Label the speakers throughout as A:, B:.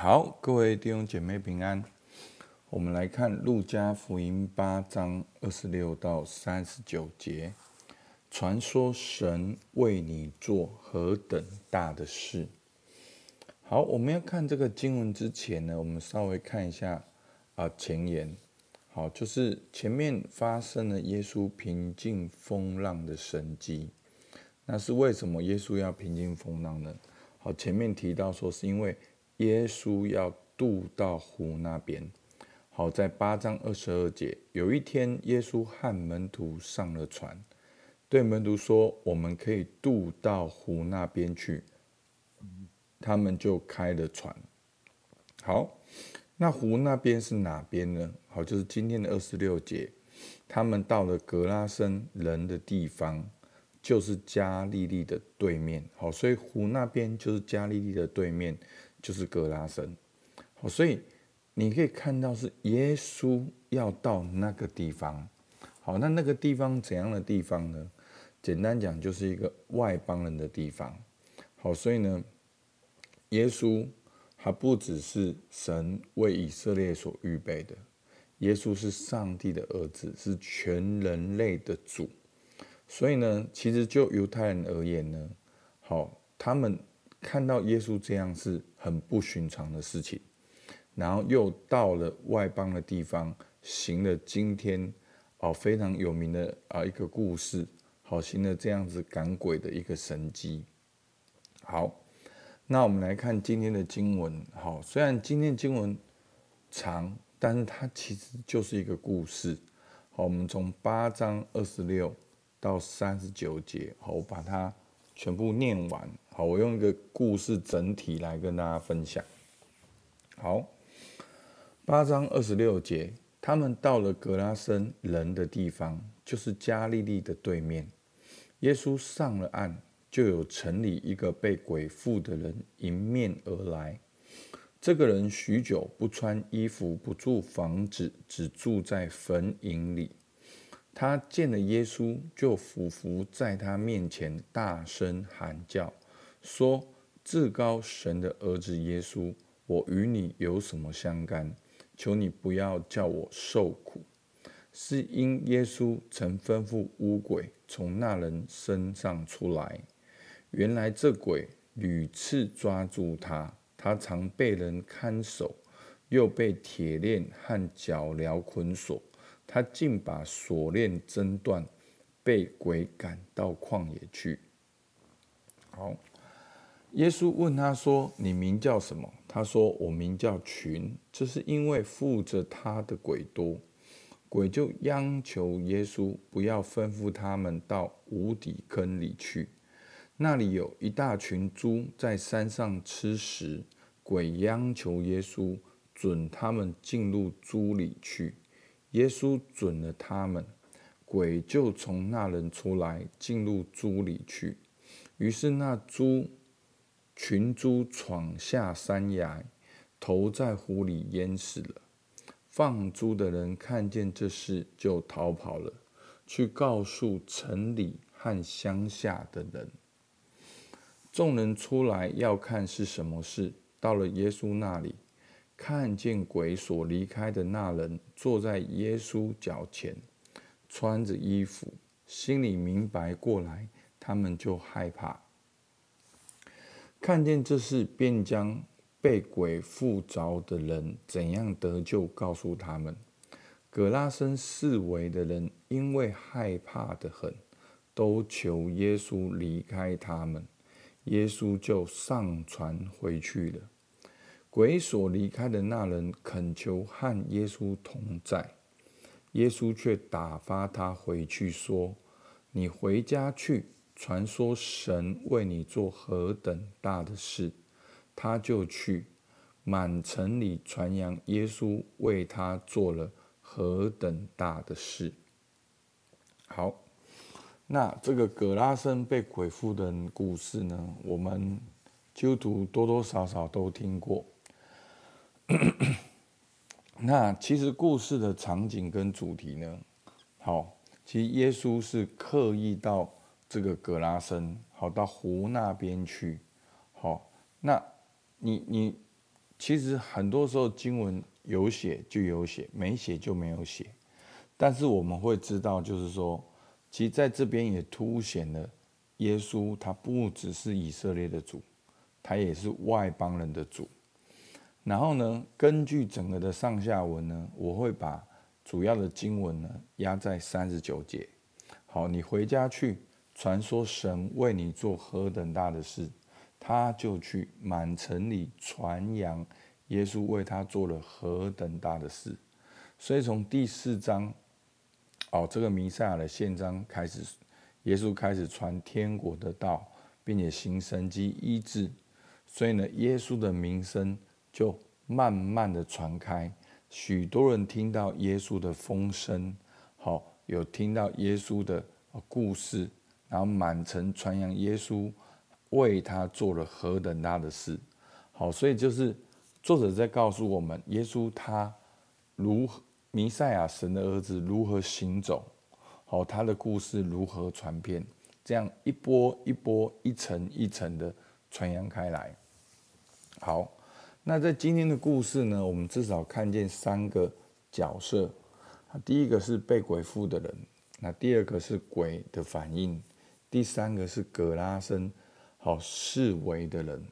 A: 好，各位弟兄姐妹平安。我们来看路加福音八章二十六到三十九节，传说神为你做何等大的事。好，我们要看这个经文之前呢，我们稍微看一下啊前言。好，就是前面发生了耶稣平静风浪的神迹。那是为什么耶稣要平静风浪呢？好，前面提到说是因为。耶稣要渡到湖那边。好，在八章二十二节，有一天，耶稣和门徒上了船，对门徒说：“我们可以渡到湖那边去。”他们就开了船。好，那湖那边是哪边呢？好，就是今天的二十六节，他们到了格拉森人的地方，就是加利利的对面。好，所以湖那边就是加利利的对面。就是格拉森，好，所以你可以看到是耶稣要到那个地方，好，那那个地方怎样的地方呢？简单讲，就是一个外邦人的地方，好，所以呢，耶稣还不只是神为以色列所预备的，耶稣是上帝的儿子，是全人类的主，所以呢，其实就犹太人而言呢，好，他们。看到耶稣这样是很不寻常的事情，然后又到了外邦的地方，行了今天哦非常有名的啊一个故事，好，行了这样子赶鬼的一个神迹。好，那我们来看今天的经文。好，虽然今天经文长，但是它其实就是一个故事。好，我们从八章二十六到三十九节，好，我把它全部念完。好，我用一个故事整体来跟大家分享。好，八章二十六节，他们到了格拉森人的地方，就是加利利的对面。耶稣上了岸，就有城里一个被鬼附的人迎面而来。这个人许久不穿衣服，不住房子，只住在坟茔里。他见了耶稣，就俯伏在他面前，大声喊叫。说：“至高神的儿子耶稣，我与你有什么相干？求你不要叫我受苦。”是因耶稣曾吩咐污鬼从那人身上出来。原来这鬼屡次抓住他，他常被人看守，又被铁链和脚镣捆锁。他竟把锁链挣断，被鬼赶到旷野去。好。耶稣问他说：“你名叫什么？”他说：“我名叫群。”这是因为附着他的鬼多，鬼就央求耶稣不要吩咐他们到无底坑里去。那里有一大群猪在山上吃食，鬼央求耶稣准他们进入猪里去。耶稣准了他们，鬼就从那人出来进入猪里去。于是那猪。群猪闯下山崖，投在湖里淹死了。放猪的人看见这事，就逃跑了，去告诉城里和乡下的人。众人出来要看是什么事，到了耶稣那里，看见鬼所离开的那人坐在耶稣脚前，穿着衣服，心里明白过来，他们就害怕。看见这事，便将被鬼附着的人怎样得救，告诉他们。葛拉森四围的人因为害怕得很，都求耶稣离开他们。耶稣就上船回去了。鬼所离开的那人恳求和耶稣同在，耶稣却打发他回去，说：“你回家去。”传说神为你做何等大的事，他就去满城里传扬耶稣为他做了何等大的事。好，那这个葛拉森被鬼附的故事呢，我们基督徒多多少少都听过。那其实故事的场景跟主题呢，好，其实耶稣是刻意到。这个格拉森，好，到湖那边去，好，那你你其实很多时候经文有写就有写，没写就没有写。但是我们会知道，就是说，其实在这边也凸显了耶稣，他不只是以色列的主，他也是外邦人的主。然后呢，根据整个的上下文呢，我会把主要的经文呢压在三十九节。好，你回家去传说神为你做何等大的事。他就去满城里传扬耶稣为他做了何等大的事，所以从第四章，哦，这个弥赛亚的宪章开始，耶稣开始传天国的道，并且行神迹医治，所以呢，耶稣的名声就慢慢的传开，许多人听到耶稣的风声，好，有听到耶稣的故事，然后满城传扬耶稣。为他做了何等大的事，好，所以就是作者在告诉我们，耶稣他如何弥赛亚神的儿子如何行走，好，他的故事如何传遍，这样一波一波、一层一层的传扬开来。好，那在今天的故事呢，我们至少看见三个角色，第一个是被鬼附的人，那第二个是鬼的反应，第三个是葛拉森。好，四围的人。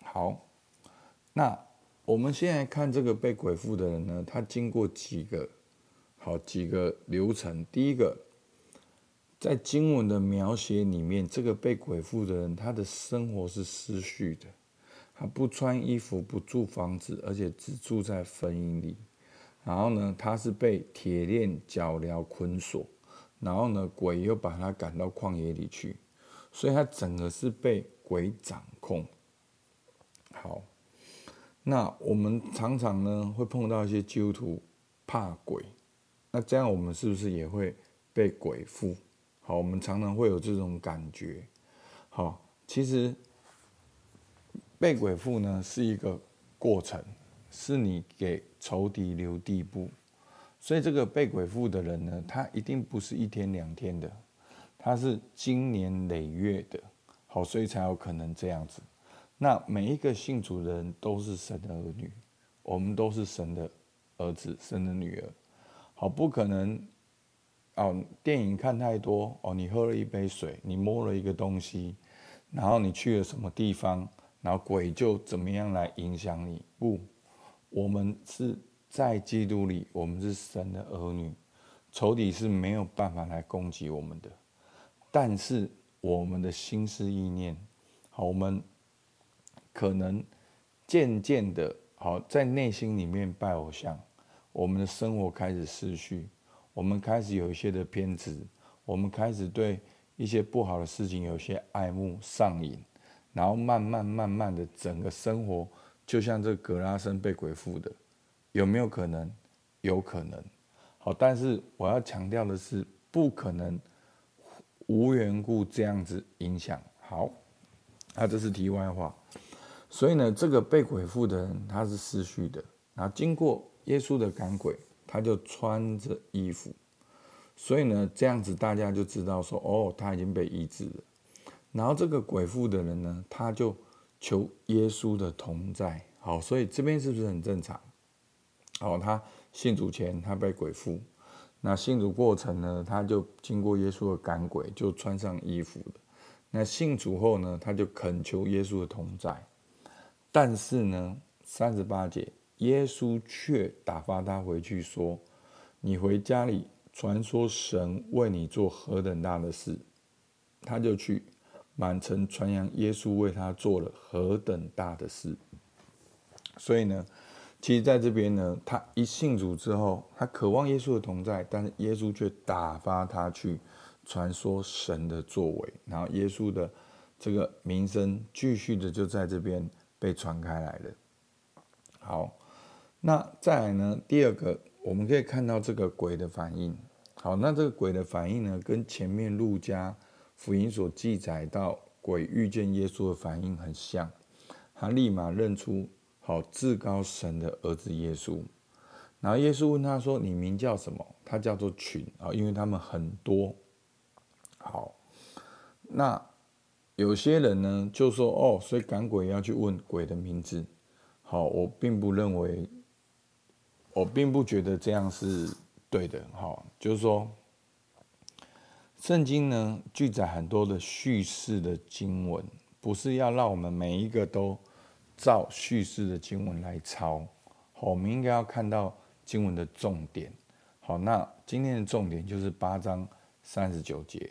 A: 好，那我们现在看这个被鬼附的人呢，他经过几个好几个流程。第一个，在经文的描写里面，这个被鬼附的人，他的生活是失序的，他不穿衣服，不住房子，而且只住在坟塋里。然后呢，他是被铁链、脚镣捆锁，然后呢，鬼又把他赶到旷野里去。所以他整个是被鬼掌控。好，那我们常常呢会碰到一些基督徒怕鬼，那这样我们是不是也会被鬼附？好，我们常常会有这种感觉。好，其实被鬼附呢是一个过程，是你给仇敌留地步。所以这个被鬼附的人呢，他一定不是一天两天的。他是经年累月的，好，所以才有可能这样子。那每一个信主的人都是神的儿女，我们都是神的儿子、神的女儿，好，不可能哦。电影看太多哦，你喝了一杯水，你摸了一个东西，然后你去了什么地方，然后鬼就怎么样来影响你？不，我们是在基督里，我们是神的儿女，仇敌是没有办法来攻击我们的。但是我们的心思意念，好，我们可能渐渐的，好，在内心里面拜偶像，我们的生活开始失序，我们开始有一些的偏执，我们开始对一些不好的事情有些爱慕上瘾，然后慢慢慢慢的，整个生活就像这格拉森被鬼附的，有没有可能？有可能。好，但是我要强调的是，不可能。无缘故这样子影响，好，那这是题外话。所以呢，这个被鬼附的人他是失序的，然后经过耶稣的赶鬼，他就穿着衣服。所以呢，这样子大家就知道说，哦，他已经被医治了。然后这个鬼附的人呢，他就求耶稣的同在。好，所以这边是不是很正常？好，他信主前他被鬼附。那信主过程呢，他就经过耶稣的赶鬼，就穿上衣服。那信主后呢，他就恳求耶稣的同在。但是呢，三十八节，耶稣却打发他回去，说：“你回家里传说神为你做何等大的事。”他就去满城传扬耶稣为他做了何等大的事。所以呢。其实在这边呢，他一信主之后，他渴望耶稣的同在，但是耶稣却打发他去传说神的作为，然后耶稣的这个名声继续的就在这边被传开来了。好，那再来呢，第二个我们可以看到这个鬼的反应。好，那这个鬼的反应呢，跟前面路加福音所记载到鬼遇见耶稣的反应很像，他立马认出。好，至高神的儿子耶稣，然后耶稣问他说：“你名叫什么？”他叫做群啊，因为他们很多。好，那有些人呢就说：“哦，所以赶鬼要去问鬼的名字。”好，我并不认为，我并不觉得这样是对的。好，就是说，圣经呢，记载很多的叙事的经文，不是要让我们每一个都照叙事的经文来抄。好，我们应该要看到经文的重点。好，那今天的重点就是八章三十九节。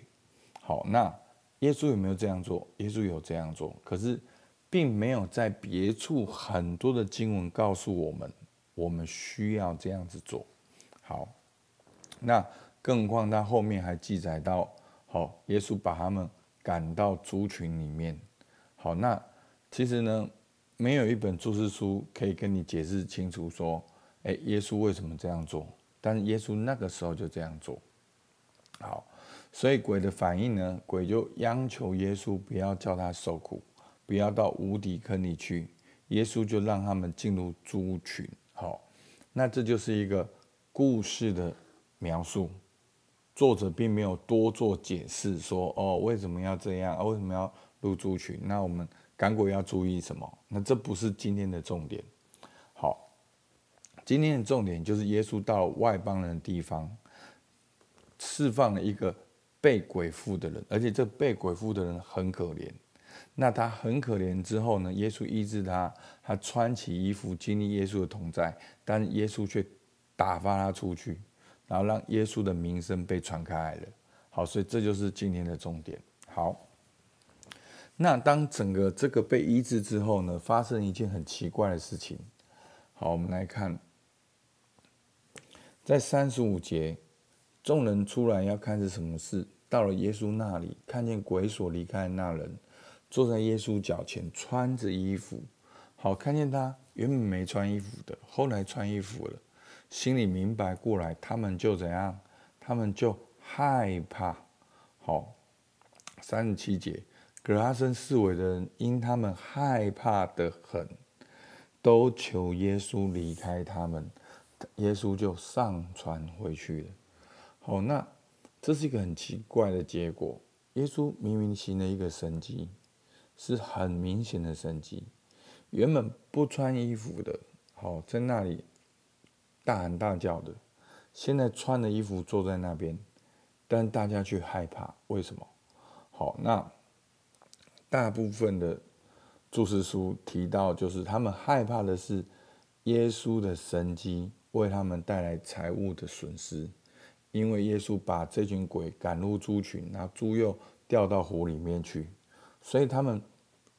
A: 好，那耶稣有没有这样做？耶稣有这样做，可是。并没有在别处很多的经文告诉我们，我们需要这样子做。好，那更何况他后面还记载到，好，耶稣把他们赶到猪群里面。好，那其实呢，没有一本注释书可以跟你解释清楚说，诶，耶稣为什么这样做？但是耶稣那个时候就这样做。好，所以鬼的反应呢，鬼就央求耶稣不要叫他受苦。不要到无底坑里去，耶稣就让他们进入猪群。好，那这就是一个故事的描述。作者并没有多做解释，说哦，为什么要这样？为什么要入猪群？那我们赶鬼要注意什么？那这不是今天的重点。好，今天的重点就是耶稣到外邦人的地方，释放了一个被鬼附的人，而且这被鬼附的人很可怜。那他很可怜之后呢，耶稣医治他，他穿起衣服，经历耶稣的同在，但耶稣却打发他出去，然后让耶稣的名声被传开来了。好，所以这就是今天的重点。好，那当整个这个被医治之后呢，发生一件很奇怪的事情。好，我们来看，在三十五节，众人出来要看是什么事，到了耶稣那里，看见鬼所离开的那人。坐在耶稣脚前，穿着衣服，好，看见他原本没穿衣服的，后来穿衣服了，心里明白过来，他们就怎样？他们就害怕。好，三十七节，格拉森四围的人因他们害怕得很，都求耶稣离开他们，耶稣就上船回去了。好，那这是一个很奇怪的结果。耶稣明明行了一个神迹。是很明显的神迹，原本不穿衣服的，好在那里大喊大叫的，现在穿了衣服坐在那边，但大家却害怕，为什么？好，那大部分的注释书提到，就是他们害怕的是耶稣的神迹为他们带来财物的损失，因为耶稣把这群鬼赶入猪群，然后猪又掉到湖里面去，所以他们。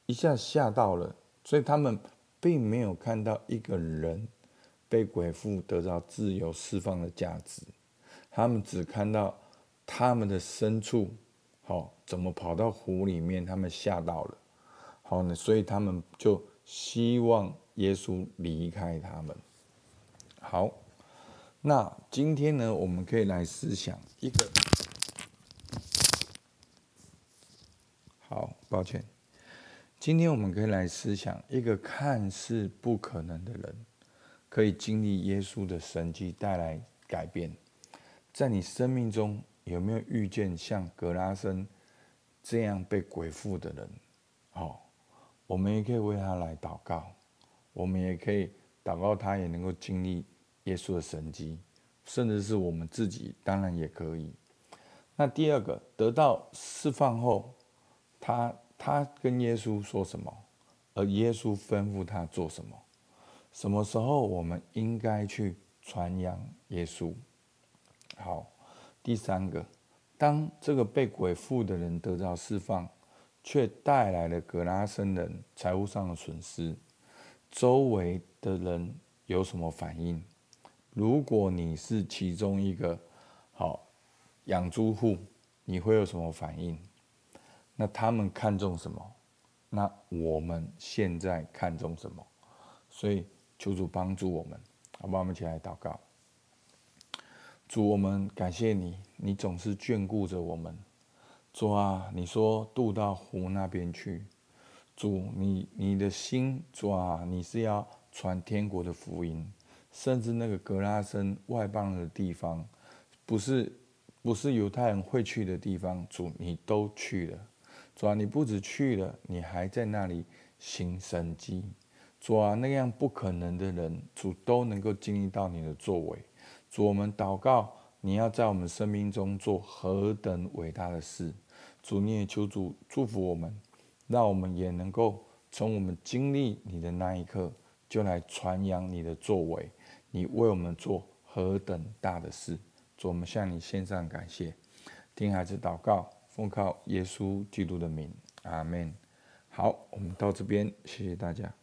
A: 一下吓到了，所以他们并没有看到一个人被鬼附得到自由释放的价值，他们只看到他们的牲畜，好，怎么跑到湖里面？他们吓到了，好呢，所以他们就希望耶稣离开他们。好，那今天呢，我们可以来思想一个，好，抱歉。今天我们可以来思想一个看似不可能的人，可以经历耶稣的神迹带来改变。在你生命中有没有遇见像格拉森这样被鬼附的人？好，我们也可以为他来祷告，我们也可以祷告他也能够经历耶稣的神迹，甚至是我们自己，当然也可以。那第二个，得到释放后，他。他跟耶稣说什么，而耶稣吩咐他做什么？什么时候我们应该去传扬耶稣？好，第三个，当这个被鬼附的人得到释放，却带来了格拉森人财务上的损失，周围的人有什么反应？如果你是其中一个好养猪户，你会有什么反应？那他们看重什么？那我们现在看重什么？所以求主帮助我们，好不好？我们一起来祷告。主，我们感谢你，你总是眷顾着我们。主啊，你说渡到湖那边去。主，你你的心，主啊，你是要传天国的福音，甚至那个格拉森外邦的地方，不是不是犹太人会去的地方，主你都去了。主啊，你不止去了，你还在那里行神迹。主啊，那样不可能的人，主都能够经历到你的作为。主，我们祷告，你要在我们生命中做何等伟大的事。主，你也求主祝福我们，让我们也能够从我们经历你的那一刻，就来传扬你的作为。你为我们做何等大的事。主，我们向你献上感谢。听孩子祷告，奉靠耶稣基督的名，阿门。好，我们到这边，谢谢大家。